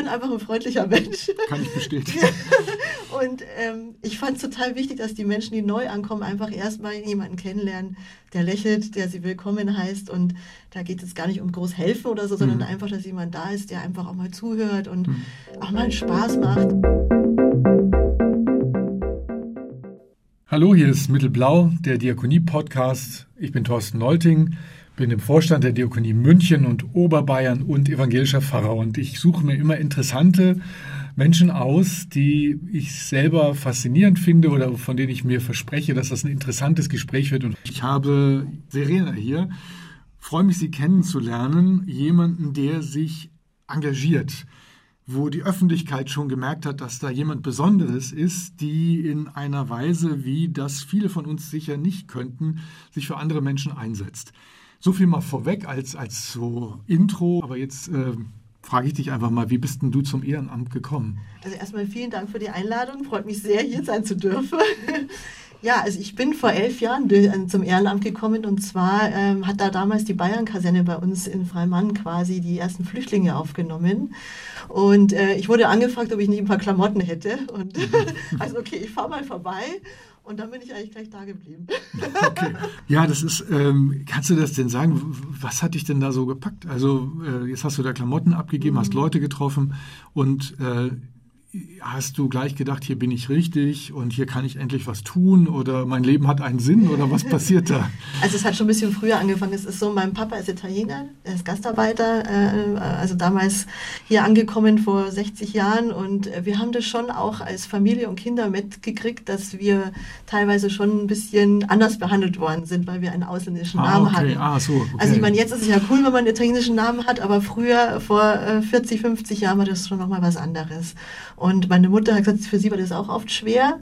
bin einfach ein freundlicher Mensch. Kann ich bestätigen. Und ähm, ich fand es total wichtig, dass die Menschen, die neu ankommen, einfach erstmal jemanden kennenlernen, der lächelt, der sie willkommen heißt. Und da geht es gar nicht um groß helfen oder so, sondern mhm. einfach, dass jemand da ist, der einfach auch mal zuhört und mhm. auch mal Spaß macht. Hallo, hier ist Mittelblau, der Diakonie-Podcast. Ich bin Thorsten Nolting bin im Vorstand der Diakonie München und Oberbayern und evangelischer Pfarrer. Und ich suche mir immer interessante Menschen aus, die ich selber faszinierend finde oder von denen ich mir verspreche, dass das ein interessantes Gespräch wird. Und ich habe Serena hier, freue mich, Sie kennenzulernen. Jemanden, der sich engagiert wo die Öffentlichkeit schon gemerkt hat, dass da jemand Besonderes ist, die in einer Weise, wie das viele von uns sicher nicht könnten, sich für andere Menschen einsetzt. So viel mal vorweg als, als so Intro, aber jetzt äh, frage ich dich einfach mal, wie bist denn du zum Ehrenamt gekommen? Also erstmal vielen Dank für die Einladung, freut mich sehr, hier sein zu dürfen. Ja, also ich bin vor elf Jahren äh, zum Ehrenamt gekommen und zwar ähm, hat da damals die Bayern-Kaserne bei uns in Freimann quasi die ersten Flüchtlinge aufgenommen. Und äh, ich wurde angefragt, ob ich nicht ein paar Klamotten hätte. Und also okay, ich fahre mal vorbei und dann bin ich eigentlich gleich da geblieben. Okay. Ja, das ist, ähm, kannst du das denn sagen? Was hat dich denn da so gepackt? Also, äh, jetzt hast du da Klamotten abgegeben, mhm. hast Leute getroffen und äh, hast du gleich gedacht, hier bin ich richtig und hier kann ich endlich was tun oder mein Leben hat einen Sinn oder was passiert da? Also es hat schon ein bisschen früher angefangen. Es ist so, mein Papa ist Italiener, er ist Gastarbeiter, äh, also damals hier angekommen vor 60 Jahren und wir haben das schon auch als Familie und Kinder mitgekriegt, dass wir teilweise schon ein bisschen anders behandelt worden sind, weil wir einen ausländischen ah, Namen okay. hatten. Ah, so, okay. Also ich meine, jetzt ist es ja cool, wenn man einen italienischen Namen hat, aber früher, vor 40, äh, 50 Jahren war das schon nochmal was anderes. Und meine Mutter hat gesagt, für sie war das auch oft schwer.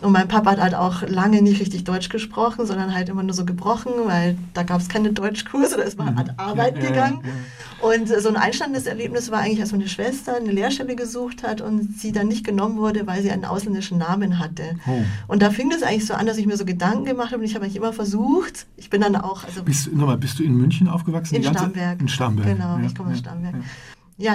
Und mein Papa hat halt auch lange nicht richtig Deutsch gesprochen, sondern halt immer nur so gebrochen, weil da gab es keine Deutschkurse, da ist man halt arbeiten ja, gegangen. Ja, ja. Und so ein einstandes Erlebnis war eigentlich, als meine Schwester eine Lehrstelle gesucht hat und sie dann nicht genommen wurde, weil sie einen ausländischen Namen hatte. Oh. Und da fing das eigentlich so an, dass ich mir so Gedanken gemacht habe und ich habe eigentlich immer versucht, ich bin dann auch... Also bist, nochmal, bist du in München aufgewachsen? In Starnberg. In Starnberg. Genau, ich komme aus Starnberg ja,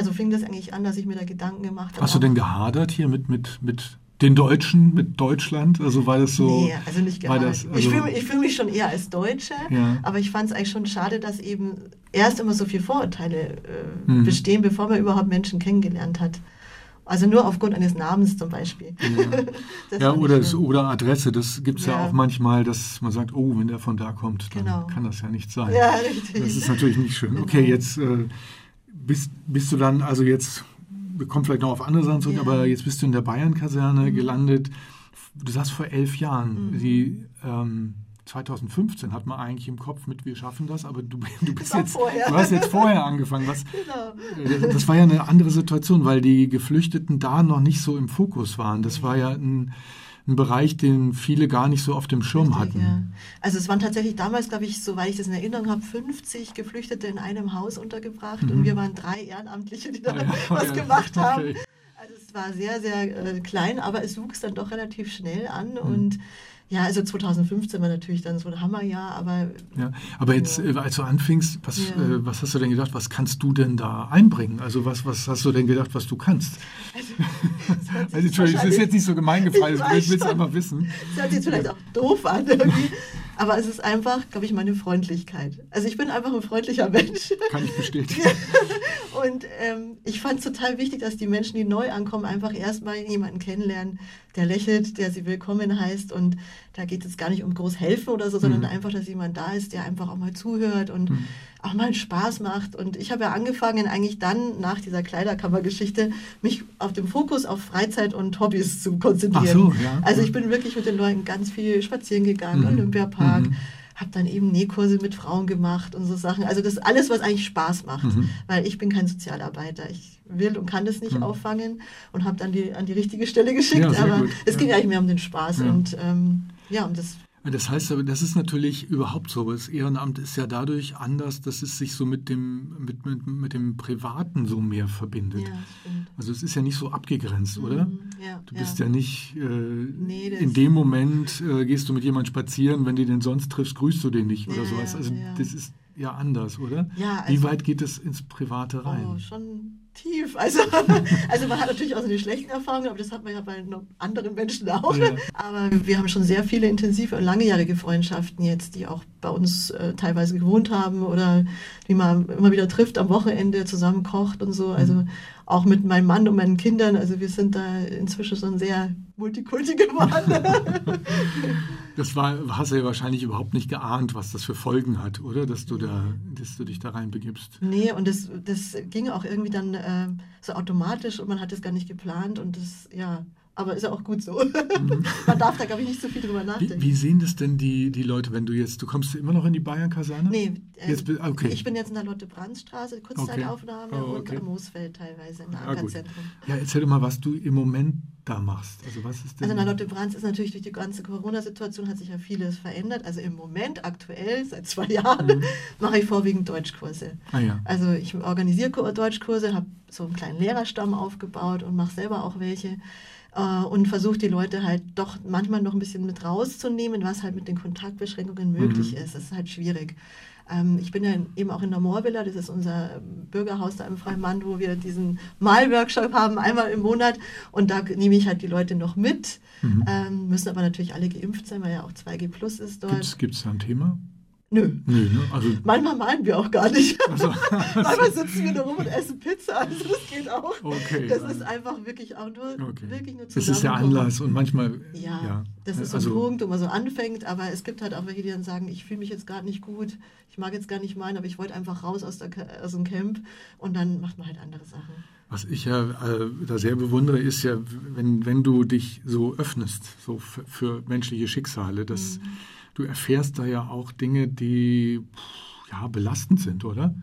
so fing das eigentlich an, dass ich mir da Gedanken gemacht habe. Hast du denn gehadert hier mit, mit, mit den Deutschen, mit Deutschland? Also war das so? Nee, also nicht gehadert. Das, also ich fühle fühl mich schon eher als Deutsche, ja. aber ich fand es eigentlich schon schade, dass eben erst immer so viele Vorurteile äh, mhm. bestehen, bevor man überhaupt Menschen kennengelernt hat. Also nur aufgrund eines Namens zum Beispiel. Ja, ja oder, oder Adresse. Das gibt es ja. ja. auch manchmal, dass man sagt, oh, wenn der von da kommt, dann genau. kann das ja nicht sein. Ja, richtig. Das ist natürlich nicht schön. Okay, genau. jetzt äh, bist, bist du dann, also jetzt, wir kommen vielleicht noch auf andere Sachen zurück, ja. aber jetzt bist du in der Bayern-Kaserne mhm. gelandet. Du sagst vor elf Jahren, mhm. die ähm, 2015 hat man eigentlich im Kopf mit, wir schaffen das, aber du, du bist jetzt, du hast jetzt vorher angefangen. Was, genau. Äh, das war ja eine andere Situation, weil die Geflüchteten da noch nicht so im Fokus waren. Das war ja ein ein Bereich, den viele gar nicht so auf dem Schirm Richtig, hatten. Ja. Also es waren tatsächlich damals, glaube ich, soweit ich das in Erinnerung habe, 50 Geflüchtete in einem Haus untergebracht mhm. und wir waren drei Ehrenamtliche, die da ja, was ja, gemacht okay. haben. Es war sehr, sehr äh, klein, aber es wuchs dann doch relativ schnell an mhm. und ja, also 2015 war natürlich dann so ein Hammerjahr, aber. Ja, aber jetzt, ja. Äh, als du anfingst, was, ja. äh, was hast du denn gedacht, was kannst du denn da einbringen? Also, was, was hast du denn gedacht, was du kannst? Also, also, Entschuldigung, das ist jetzt nicht so gemein gefallen, ich will es einfach wissen. Das hört sich jetzt vielleicht auch doof an, irgendwie. Aber es ist einfach, glaube ich, meine Freundlichkeit. Also ich bin einfach ein freundlicher Mensch. Kann ich bestätigen. Und ähm, ich fand es total wichtig, dass die Menschen, die neu ankommen, einfach erstmal jemanden kennenlernen, der lächelt, der sie willkommen heißt. Und da geht es gar nicht um groß helfen oder so, sondern mhm. einfach, dass jemand da ist, der einfach auch mal zuhört und mhm. auch mal Spaß macht. Und ich habe ja angefangen, eigentlich dann nach dieser Kleiderkammergeschichte, mich auf den Fokus auf Freizeit und Hobbys zu konzentrieren. So, ja. Also ich bin wirklich mit den Leuten ganz viel spazieren gegangen, mhm. Olympiapark. Habe dann eben Nähkurse mit Frauen gemacht und so Sachen. Also das ist alles, was eigentlich Spaß macht, mhm. weil ich bin kein Sozialarbeiter. Ich will und kann das nicht mhm. auffangen und habe dann die, an die richtige Stelle geschickt. Ja, aber gut. es ja. ging eigentlich mehr um den Spaß ja. und ähm, ja, um das das heißt aber, das ist natürlich überhaupt so. Das Ehrenamt ist ja dadurch anders, dass es sich so mit dem, mit, mit, mit dem Privaten so mehr verbindet. Ja, also es ist ja nicht so abgegrenzt, oder? Mhm, ja, du bist ja, ja nicht, äh, nee, in dem Moment äh, gehst du mit jemandem spazieren, wenn du den sonst triffst, grüßt du den nicht oder sowas. Also das ist ja anders, oder? Ja, also, Wie weit geht es ins Private rein? Oh, schon tief. Also, also man hat natürlich auch seine schlechten Erfahrungen, aber das hat man ja bei anderen Menschen auch. Ja. Aber wir haben schon sehr viele intensive und langjährige Freundschaften jetzt, die auch bei uns äh, teilweise gewohnt haben oder die man immer wieder trifft am Wochenende, zusammen kocht und so. Also mhm. auch mit meinem Mann und meinen Kindern. Also wir sind da inzwischen schon sehr Multikulti geworden. das war, hast du ja wahrscheinlich überhaupt nicht geahnt, was das für Folgen hat, oder? Dass du da, dass du dich da reinbegibst. Nee, und das, das ging auch irgendwie dann äh, so automatisch und man hat es gar nicht geplant und das, ja, aber ist ja auch gut so. Mhm. Man darf da, glaube ich, nicht so viel drüber nachdenken. Wie, wie, sehen das denn die, die Leute, wenn du jetzt, du kommst immer noch in die Bayern-Kaserne? Nee, äh, jetzt, okay. ich bin jetzt in der Lotte-Brands-Straße, Kurzzeitaufnahme okay. oh, okay. und am Moosfeld teilweise im Ankerzentrum. Ja, ja, erzähl doch mal, was du im Moment da machst. Also was ist denn? Also in der Lotte Brands ist natürlich durch die ganze Corona-Situation hat sich ja vieles verändert. Also im Moment, aktuell, seit zwei Jahren, mhm. mache ich vorwiegend Deutschkurse. Ah, ja. Also ich organisiere Deutschkurse, habe so einen kleinen Lehrerstamm aufgebaut und mache selber auch welche äh, und versucht die Leute halt doch manchmal noch ein bisschen mit rauszunehmen, was halt mit den Kontaktbeschränkungen möglich mhm. ist. Das ist halt schwierig. Ähm, ich bin ja eben auch in der Moorvilla, das ist unser Bürgerhaus da im Freien wo wir diesen Malworkshop haben, einmal im Monat. Und da nehme ich halt die Leute noch mit, mhm. ähm, müssen aber natürlich alle geimpft sein, weil ja auch 2G Plus ist dort. Gibt es da ein Thema? Nö. Nö ne? also Manchmal malen wir auch gar nicht. Also, Manchmal sitzen wir nur rum und essen Pizza. Also das geht auch. Okay, das ist einfach wirklich auch nur, okay. wirklich nur Das ist der Anlass und manchmal. Ja, ja. das ist so also, ein Punkt, wo man so anfängt. Aber es gibt halt auch welche, die dann sagen, ich fühle mich jetzt gerade nicht gut. Ich mag jetzt gar nicht malen, aber ich wollte einfach raus aus, der, aus dem Camp. Und dann macht man halt andere Sachen. Was ich ja äh, da sehr bewundere, ist ja, wenn, wenn du dich so öffnest, so für, für menschliche Schicksale, dass. Mhm du erfährst da ja auch Dinge, die ja, belastend sind, oder?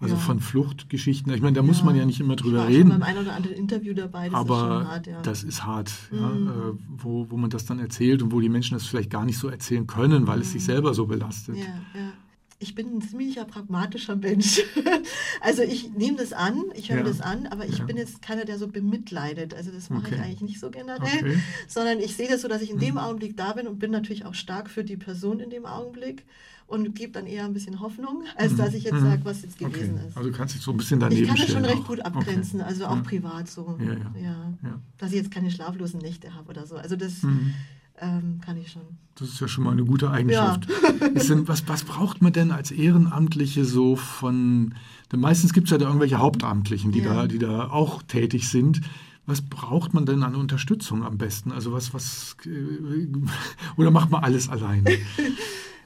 Also ja. von Fluchtgeschichten. Ich meine, da ja. muss man ja nicht immer drüber ich war reden. Schon beim einen oder anderen Interview dabei. Das aber ist hart, ja. das ist hart, mhm. äh, wo, wo man das dann erzählt und wo die Menschen das vielleicht gar nicht so erzählen können, weil mhm. es sich selber so belastet. Ja, ja ich bin ein ziemlicher pragmatischer Mensch. also ich nehme das an, ich höre ja. das an, aber ich ja. bin jetzt keiner, der so bemitleidet. Also das mache okay. ich eigentlich nicht so generell, okay. sondern ich sehe das so, dass ich in dem hm. Augenblick da bin und bin natürlich auch stark für die Person in dem Augenblick und gebe dann eher ein bisschen Hoffnung, als dass ich jetzt mhm. sage, was jetzt gewesen okay. ist. Also du kannst dich so ein bisschen daneben Ich kann das schon recht gut abgrenzen, also auch privat so. Ja, Dass ich jetzt keine schlaflosen Nächte habe oder so. Also das... Mhm ähm, kann ich schon. Das ist ja schon mal eine gute Eigenschaft. Ja. denn, was, was braucht man denn als Ehrenamtliche so von, denn meistens gibt es ja da irgendwelche Hauptamtlichen, die, ja. da, die da auch tätig sind. Was braucht man denn an Unterstützung am besten? Also was, was, äh, oder macht man alles alleine?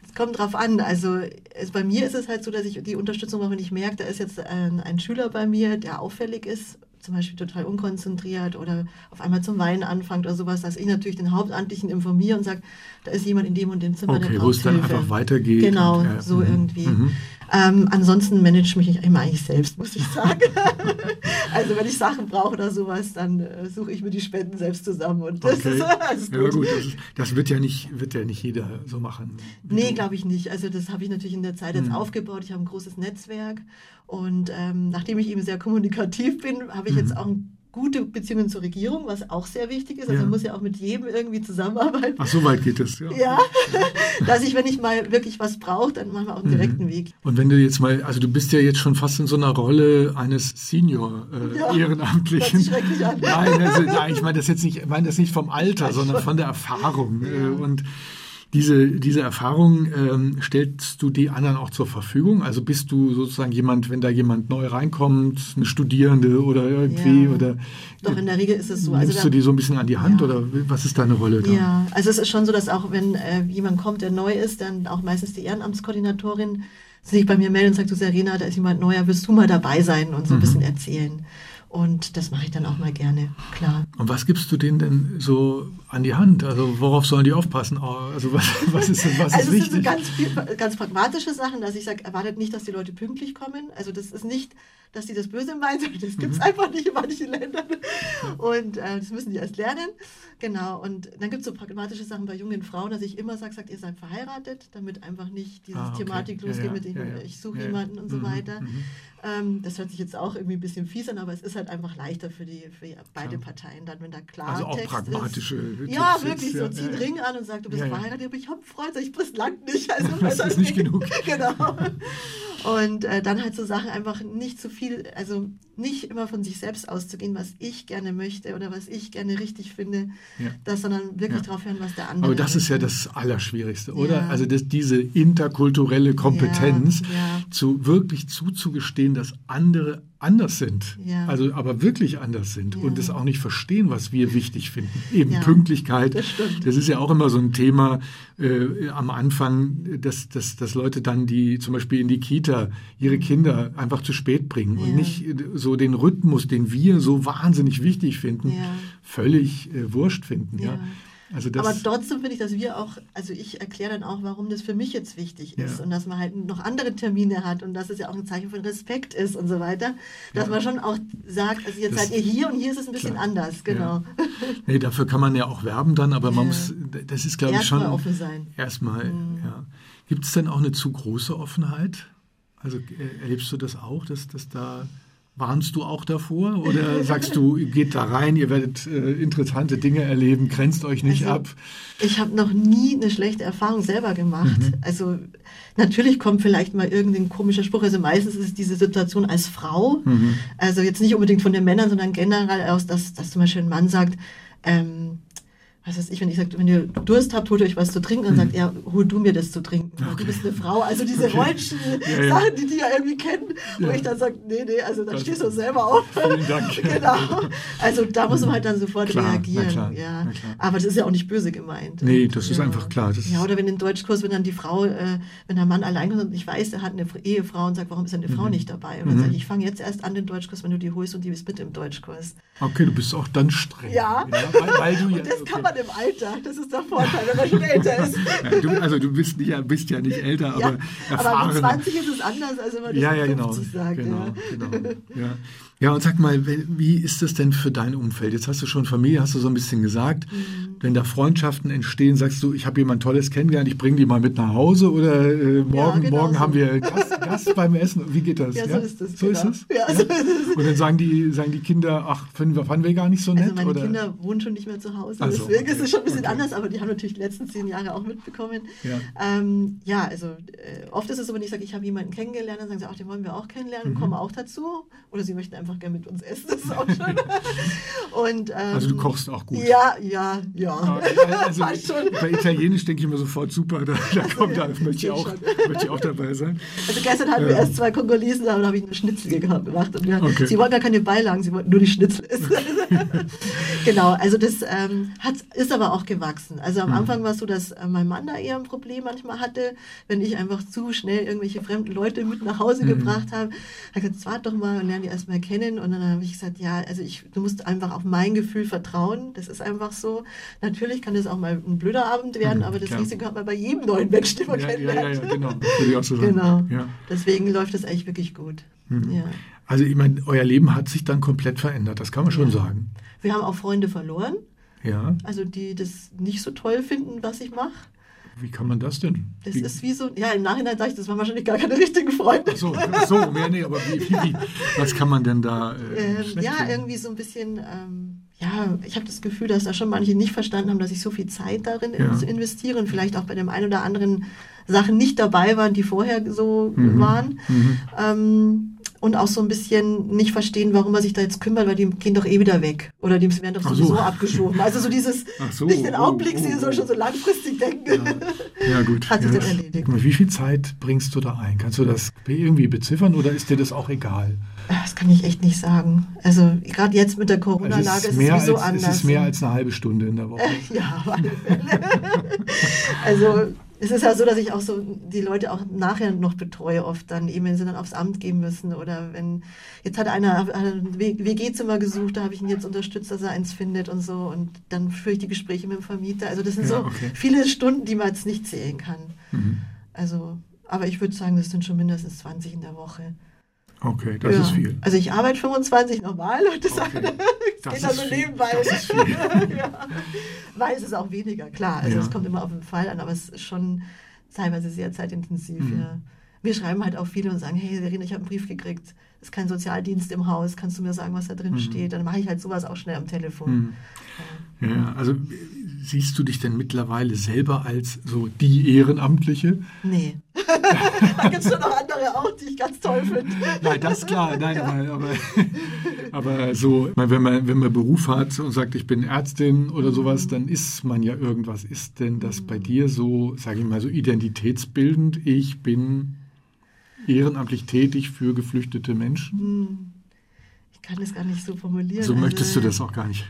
Es kommt drauf an. Also es, bei mir ist es halt so, dass ich die Unterstützung brauche, wenn ich merke, da ist jetzt ein, ein Schüler bei mir, der auffällig ist zum Beispiel total unkonzentriert oder auf einmal zum Weinen anfängt oder sowas, dass ich natürlich den Hauptamtlichen informiere und sage, da ist jemand in dem und dem Zimmer, okay, der braucht wo es dann einfach weitergeht. Genau, und, ja, so mh, irgendwie. Mh. Ähm, ansonsten manage mich immer eigentlich selbst, muss ich sagen. also wenn ich Sachen brauche oder sowas, dann äh, suche ich mir die Spenden selbst zusammen und das okay. ist alles gut. Ja, gut das, ist, das, wird, ja nicht, wird ja nicht jeder so machen. Nee, glaube ich nicht. Also das habe ich natürlich in der Zeit jetzt mhm. aufgebaut. Ich habe ein großes Netzwerk und ähm, nachdem ich eben sehr kommunikativ bin, habe ich mhm. jetzt auch ein gute Beziehungen zur Regierung, was auch sehr wichtig ist. Also ja. man muss ja auch mit jedem irgendwie zusammenarbeiten. Ach, so weit geht es, ja. Ja, dass ich, wenn ich mal wirklich was brauche, dann machen wir auch einen direkten mhm. Weg. Und wenn du jetzt mal, also du bist ja jetzt schon fast in so einer Rolle eines Senior-Ehrenamtlichen. Äh, ja, schrecklich an. Nein, also, nein, ich meine das jetzt nicht, ich meine das nicht vom Alter, sondern von der Erfahrung. Ja. Äh, und diese, diese Erfahrung ähm, stellst du die anderen auch zur Verfügung? Also bist du sozusagen jemand, wenn da jemand neu reinkommt, eine Studierende oder irgendwie? Ja. Oder, Doch, in der Regel ist es so. Nimmst also da, du die so ein bisschen an die Hand ja. oder was ist deine Rolle da? Ja, also es ist schon so, dass auch wenn äh, jemand kommt, der neu ist, dann auch meistens die Ehrenamtskoordinatorin sich bei mir meldet und sagt, du Serena, da ist jemand neuer, willst du mal dabei sein und so ein mhm. bisschen erzählen? Und das mache ich dann auch mal gerne, klar. Und was gibst du denen denn so an die Hand? Also worauf sollen die aufpassen? Also was, was ist, was also ist wichtig? Also so ganz, viel, ganz pragmatische Sachen, dass ich sage, erwartet nicht, dass die Leute pünktlich kommen. Also das ist nicht, dass die das Böse meinen, sondern das gibt es mhm. einfach nicht in manchen Ländern. Und äh, das müssen die erst lernen. Genau. Und dann gibt es so pragmatische Sachen bei jungen Frauen, dass ich immer sage, sagt, ihr seid verheiratet, damit einfach nicht diese ah, okay. Thematik losgeht ja, ja. mit dem, ja, ich suche jemanden und so mhm. weiter. Mhm. Ähm, das hört sich jetzt auch irgendwie ein bisschen fies an, aber es ist halt einfach leichter für, die, für beide Parteien dann, wenn da klar Also auch pragmatische ist. Ja, wirklich, so zieh einen Ring an und sagt, du bist verheiratet, aber ich habe einen Freund, ich, bis lang nicht. Also das ist nicht genug. genau. Und äh, dann halt so Sachen einfach nicht zu viel, also nicht immer von sich selbst auszugehen, was ich gerne möchte oder was ich gerne richtig finde, ja. das, sondern wirklich ja. drauf hören, was der andere Aber das ist ja das Allerschwierigste, oder? Ja. Also das, diese interkulturelle Kompetenz, zu wirklich zuzugestehen, dass andere anders sind, also aber wirklich anders sind und es auch nicht verstehen, was wir wichtig finden. Eben Pünktlichkeit. Das, das, ist ja auch immer so ein Thema äh, am Anfang, dass, dass, dass Leute dann die zum Beispiel in die Kita ihre Kinder einfach zu spät bringen und nicht so den Rhythmus, den wir so wahnsinnig wichtig finden, völlig äh, wurscht finden. Ja. Also Aber trotzdem finde ich, dass wir auch, also ich erkläre dann auch, warum das für mich jetzt wichtig ist ja. und dass man halt noch andere Termine hat und dass es ja auch ein Zeichen von Respekt ist und so weiter, dass ja. man schon auch sagt, also jetzt das, seid ihr hier und hier ist es ein bisschen klar. anders, genau. Ja. Nee, dafür kann man ja auch werben dann, aber man muss, das ist glaube ich schon. Erstmal offen sein. Erstmal, mhm. ja. Gibt es denn auch eine zu große Offenheit? Also äh, erlebst du das auch, dass, dass da Warnst du auch davor oder sagst du, geht da rein, ihr werdet äh, interessante Dinge erleben, grenzt euch nicht also, ab? Ich habe noch nie eine schlechte Erfahrung selber gemacht. Mhm. Also natürlich kommt vielleicht mal irgendein komischer Spruch. Also meistens ist diese Situation als Frau, mhm. also jetzt nicht unbedingt von den Männern, sondern generell aus, dass, dass zum Beispiel ein Mann sagt, ähm, was weiß ich, wenn ich sage, wenn ihr Durst habt, holt euch was zu trinken, dann sagt er, hol du mir das zu trinken. Okay. Du bist eine Frau. Also diese okay. Reutschen ja, ja. Sachen, die die ja irgendwie kennen, wo ja. ich dann sage, nee, nee, also dann stehst du selber auf. Vielen Dank. genau. Also da muss man halt dann sofort klar, reagieren. Klar, ja. Aber das ist ja auch nicht böse gemeint. Nee, das ist einfach klar. Das ja, oder wenn im Deutschkurs, wenn dann die Frau, äh, wenn der Mann allein ist und ich weiß, er hat eine Ehefrau und sagt, warum ist eine mhm. Frau nicht dabei? Und dann mhm. sage ich, ich fange jetzt erst an den Deutschkurs, wenn du die holst und die bist mit im Deutschkurs. Okay, du bist auch dann streng. Ja, weil, weil du und das okay. kann man im Alter. Das ist der Vorteil, wenn man schon älter ist. Ja, du, also du bist, nicht, bist ja nicht älter, ja, aber erfahren. Aber mit 20 ist es anders, als wenn man das ja, ja, genau, sagt. Genau, genau, ja. Ja, und sag mal, wie ist das denn für dein Umfeld? Jetzt hast du schon Familie, hast du so ein bisschen gesagt. Mhm. Wenn da Freundschaften entstehen, sagst du, ich habe jemand Tolles kennengelernt, ich bringe die mal mit nach Hause oder äh, morgen, ja, genau morgen so. haben wir Gast, Gast, beim Essen. Wie geht das? Ja, so ist das. So genau. ist es? Ja, so ist es. Und dann sagen die, sagen die Kinder, ach, fanden wir, fanden wir gar nicht so nett? Also meine oder? Kinder wohnen schon nicht mehr zu Hause, also, deswegen okay. ist es schon ein bisschen okay. anders, aber die haben natürlich die letzten zehn Jahre auch mitbekommen. Ja, ähm, ja also äh, oft ist es so, wenn ich sage, ich habe jemanden kennengelernt, dann sagen sie, ach, den wollen wir auch kennenlernen, mhm. kommen auch dazu. Oder sie möchten einfach gerne mit uns essen das ist auch schön. Und, ähm, also du kochst auch gut. Ja, ja, ja. Also, bei Italienisch denke ich mir sofort super, da, da kommt da, möchte ich, auch, möchte ich auch dabei sein. Also gestern hatten wir erst zwei Kongolesen, da habe ich eine Schnitzel gemacht. Und wir, okay. Sie wollten gar keine Beilagen, sie wollten nur die Schnitzel essen. genau, also das ähm, hat, ist aber auch gewachsen. Also am mhm. Anfang war es so, dass äh, mein Mann da eher ein Problem manchmal hatte, wenn ich einfach zu schnell irgendwelche fremden Leute mit nach Hause mhm. gebracht habe. Er hat gesagt, warte doch mal und lerne die erstmal kennen. Und dann habe ich gesagt, ja, also ich, du musst einfach auf mein Gefühl vertrauen. Das ist einfach so. Natürlich kann das auch mal ein blöder Abend werden, mhm, aber das klar. Risiko hat man bei jedem neuen Menschen, den man ja, kennenlernt. Ja, ja, genau. Würde ich auch so sagen. Genau. Ja. Deswegen läuft das eigentlich wirklich gut. Mhm. Ja. Also ich meine, euer Leben hat sich dann komplett verändert, das kann man schon sagen. Wir haben auch Freunde verloren. Ja. Also die das nicht so toll finden, was ich mache. Wie kann man das denn? Das wie? ist wie so, ja, im Nachhinein sage ich, das waren wahrscheinlich gar keine richtigen Freunde. Ach so, so mehr, nee, aber wie, wie, was kann man denn da? Äh, ähm, ja, irgendwie so ein bisschen, ähm, ja, ich habe das Gefühl, dass da schon manche nicht verstanden haben, dass ich so viel Zeit darin ja. investiere und vielleicht auch bei dem einen oder anderen Sachen nicht dabei waren, die vorher so mhm. waren. Mhm. Ähm, und auch so ein bisschen nicht verstehen, warum er sich da jetzt kümmert, weil die gehen doch eh wieder weg. Oder die werden doch sowieso so. abgeschoben. Also so dieses so, nicht den Augenblick oh, sehen, sondern schon so langfristig denken. Ja, ja gut. Hat sich ja. dann erledigt. Wie viel Zeit bringst du da ein? Kannst du das irgendwie beziffern oder ist dir das auch egal? Das kann ich echt nicht sagen. Also gerade jetzt mit der Corona-Lage also ist es sowieso als, anders. Es ist mehr als eine halbe Stunde in der Woche. ja, auf alle Fälle. also es ist ja so, dass ich auch so die Leute auch nachher noch betreue, oft dann eben, wenn sie dann aufs Amt gehen müssen oder wenn, jetzt hat einer ein WG-Zimmer gesucht, da habe ich ihn jetzt unterstützt, dass er eins findet und so und dann führe ich die Gespräche mit dem Vermieter. Also das sind ja, so okay. viele Stunden, die man jetzt nicht zählen kann. Mhm. Also, aber ich würde sagen, das sind schon mindestens 20 in der Woche. Okay, das ja. ist viel. Also ich arbeite 25 normal und das, okay. das geht dann so nebenbei. Das ja. Weil es ist auch weniger, klar. Also es kommt immer auf den Fall an, aber es ist schon teilweise sehr zeitintensiv. Mhm. Ja. Wir schreiben halt auch viele und sagen, hey Serena, ich habe einen Brief gekriegt, ist kein Sozialdienst im Haus, kannst du mir sagen, was da drin mhm. steht? Dann mache ich halt sowas auch schnell am Telefon. Mhm. Ja, also siehst du dich denn mittlerweile selber als so die Ehrenamtliche? Nee. da gibt es schon noch andere auch, die ich ganz toll finde. Nein, das ist klar. Nein, ja. aber, aber, aber, so, wenn man, wenn man Beruf hat und sagt, ich bin Ärztin oder mhm. sowas, dann ist man ja irgendwas. Ist denn das bei mhm. dir so, sage ich mal, so identitätsbildend? Ich bin ehrenamtlich tätig für geflüchtete Menschen? Mhm. Ich kann das gar nicht so formulieren. So also, möchtest du das auch gar nicht.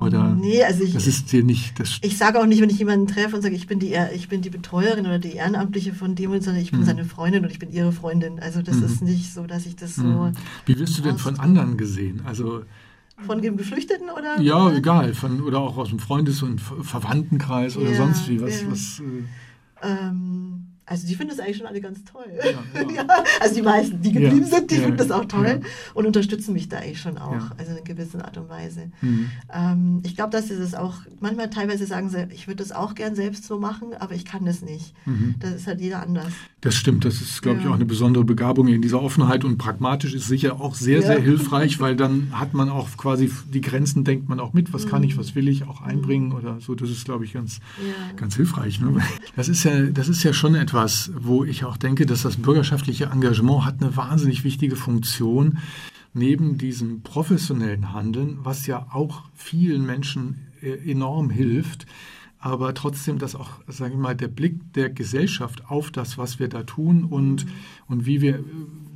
Oder nee, also ich, das ist dir nicht. Das ich sage auch nicht, wenn ich jemanden treffe und sage, ich bin die, ich bin die Betreuerin oder die Ehrenamtliche von dem, sondern ich bin mhm. seine Freundin und ich bin ihre Freundin. Also das mhm. ist nicht so, dass ich das so. Mhm. Wie wirst du denn von anderen gesehen? Also von dem Geflüchteten oder? Ja, egal. Von, oder auch aus dem Freundes- und Verwandtenkreis oder ja, sonst wie. Was, ja. was äh, ähm, also die finden das eigentlich schon alle ganz toll. Ja, ja. ja, also die meisten, die geblieben sind, die finden das auch toll und unterstützen mich da eigentlich schon auch, also in einer gewissen Art und Weise. Mhm. Ähm, ich glaube, dass sie das auch, manchmal teilweise sagen sie, ich würde das auch gern selbst so machen, aber ich kann das nicht. Mhm. Das ist halt jeder anders. Das stimmt, das ist, glaube ich, auch eine besondere Begabung in dieser Offenheit und pragmatisch ist sicher auch sehr, sehr hilfreich, weil dann hat man auch quasi die Grenzen, denkt man auch mit, was mhm. kann ich, mhm. was will ich auch einbringen mhm. oder so. Das ist, glaube ich, ganz, ganz hilfreich. Ne? Das ist ja, das ist ja schon etwas, etwas, wo ich auch denke, dass das bürgerschaftliche Engagement hat eine wahnsinnig wichtige Funktion neben diesem professionellen Handeln, was ja auch vielen Menschen äh, enorm hilft, aber trotzdem, dass auch, sage ich mal, der Blick der Gesellschaft auf das, was wir da tun und, und wie wir,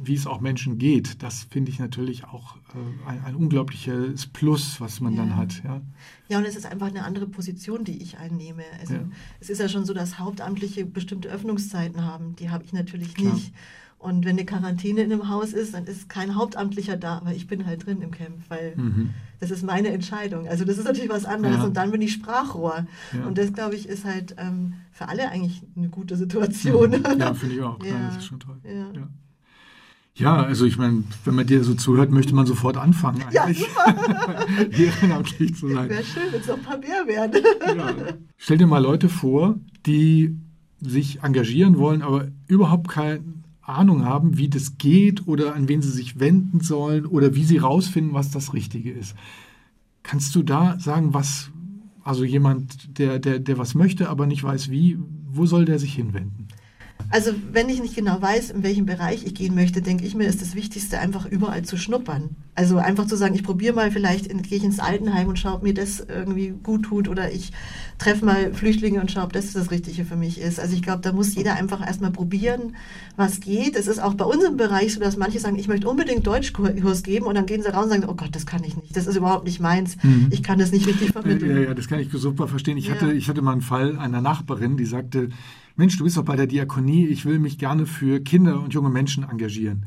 wie es auch Menschen geht, das finde ich natürlich auch äh, ein, ein, unglaubliches Plus, was man ja. dann hat. Ja. ja, und es ist einfach eine andere Position, die ich einnehme. Also ja. es ist ja schon so, dass Hauptamtliche bestimmte Öffnungszeiten haben. Die habe ich natürlich Klar. nicht. Und wenn eine Quarantäne in einem Haus ist, dann ist kein Hauptamtlicher da, aber ich bin halt drin im Camp, weil mhm. das ist meine Entscheidung. Also das ist natürlich was anderes. Ja. Und dann bin ich Sprachrohr. Ja. Und das, glaube ich, ist halt ähm, für alle eigentlich eine gute Situation. Mhm. Ja, finde ich auch. Ja. das ist schon toll. Ja. Also ich meine, wenn man dir so zuhört, möchte man sofort anfangen eigentlich. Ja, Ehrenamtlich zu sein. Wäre schön, wenn es noch ein paar mehr wären. ja. Stell dir mal Leute vor, die sich engagieren wollen, aber überhaupt keine Ahnung haben, wie das geht oder an wen sie sich wenden sollen oder wie sie rausfinden, was das Richtige ist. Kannst du da sagen, was, also jemand, der, der, der was möchte, aber nicht weiß wie, wo soll der sich hinwenden? Also wenn ich nicht genau weiß, in welchem Bereich ich gehen möchte, denke ich mir, ist das Wichtigste einfach überall zu schnuppern. Also einfach zu sagen, ich probiere mal, vielleicht gehe ich ins Altenheim und schaue, ob mir das irgendwie gut tut oder ich treffe mal Flüchtlinge und schaue, ob das das Richtige für mich ist. Also ich glaube, da muss jeder einfach erstmal probieren, was geht. Es ist auch bei uns im Bereich so, dass manche sagen, ich möchte unbedingt Deutschkurs geben und dann gehen sie raus und sagen, oh Gott, das kann ich nicht. Das ist überhaupt nicht meins. Mhm. Ich kann das nicht richtig vermitteln. Ja, ja, das kann ich super verstehen. Ich, ja. hatte, ich hatte mal einen Fall einer Nachbarin, die sagte, Mensch, du bist doch bei der Diakonie, ich will mich gerne für Kinder und junge Menschen engagieren.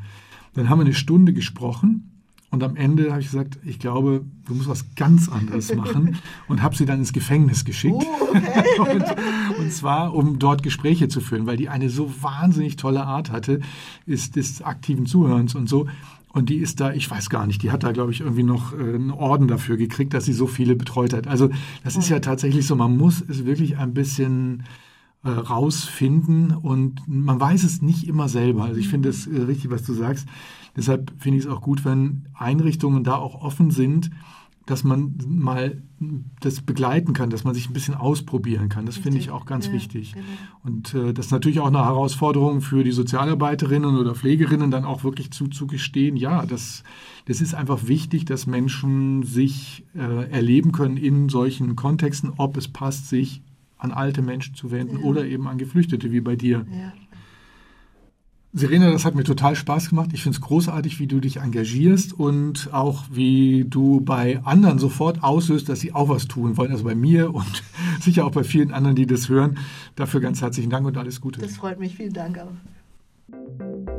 Dann haben wir eine Stunde gesprochen und am Ende habe ich gesagt, ich glaube, du musst was ganz anderes machen und habe sie dann ins Gefängnis geschickt. Oh, okay. und, und, zwar, um dort Gespräche zu führen, weil die eine so wahnsinnig tolle Art hatte, ist des aktiven Zuhörens und so. Und die ist da, ich weiß gar nicht, die hat da, glaube ich, irgendwie noch äh, einen Orden dafür gekriegt, dass sie so viele betreut hat. Also das ist ja tatsächlich so, man muss es wirklich ein bisschen äh, rausfinden und man weiß es nicht immer selber. Also ich finde es äh, richtig, was du sagst. Deshalb finde ich es auch gut, wenn Einrichtungen da auch offen sind, dass man mal das begleiten kann, dass man sich ein bisschen ausprobieren kann. Das finde ich auch ganz ja, wichtig. Genau. Und äh, das ist natürlich auch eine Herausforderung für die Sozialarbeiterinnen oder Pflegerinnen, dann auch wirklich zuzugestehen, ja, das, das ist einfach wichtig, dass Menschen sich äh, erleben können in solchen Kontexten, ob es passt, sich an alte Menschen zu wenden ja. oder eben an Geflüchtete wie bei dir. Ja. Serena, das hat mir total Spaß gemacht. Ich finde es großartig, wie du dich engagierst und auch wie du bei anderen sofort auslöst, dass sie auch was tun wollen. Also bei mir und sicher auch bei vielen anderen, die das hören. Dafür ganz herzlichen Dank und alles Gute. Das freut mich. Vielen Dank auch.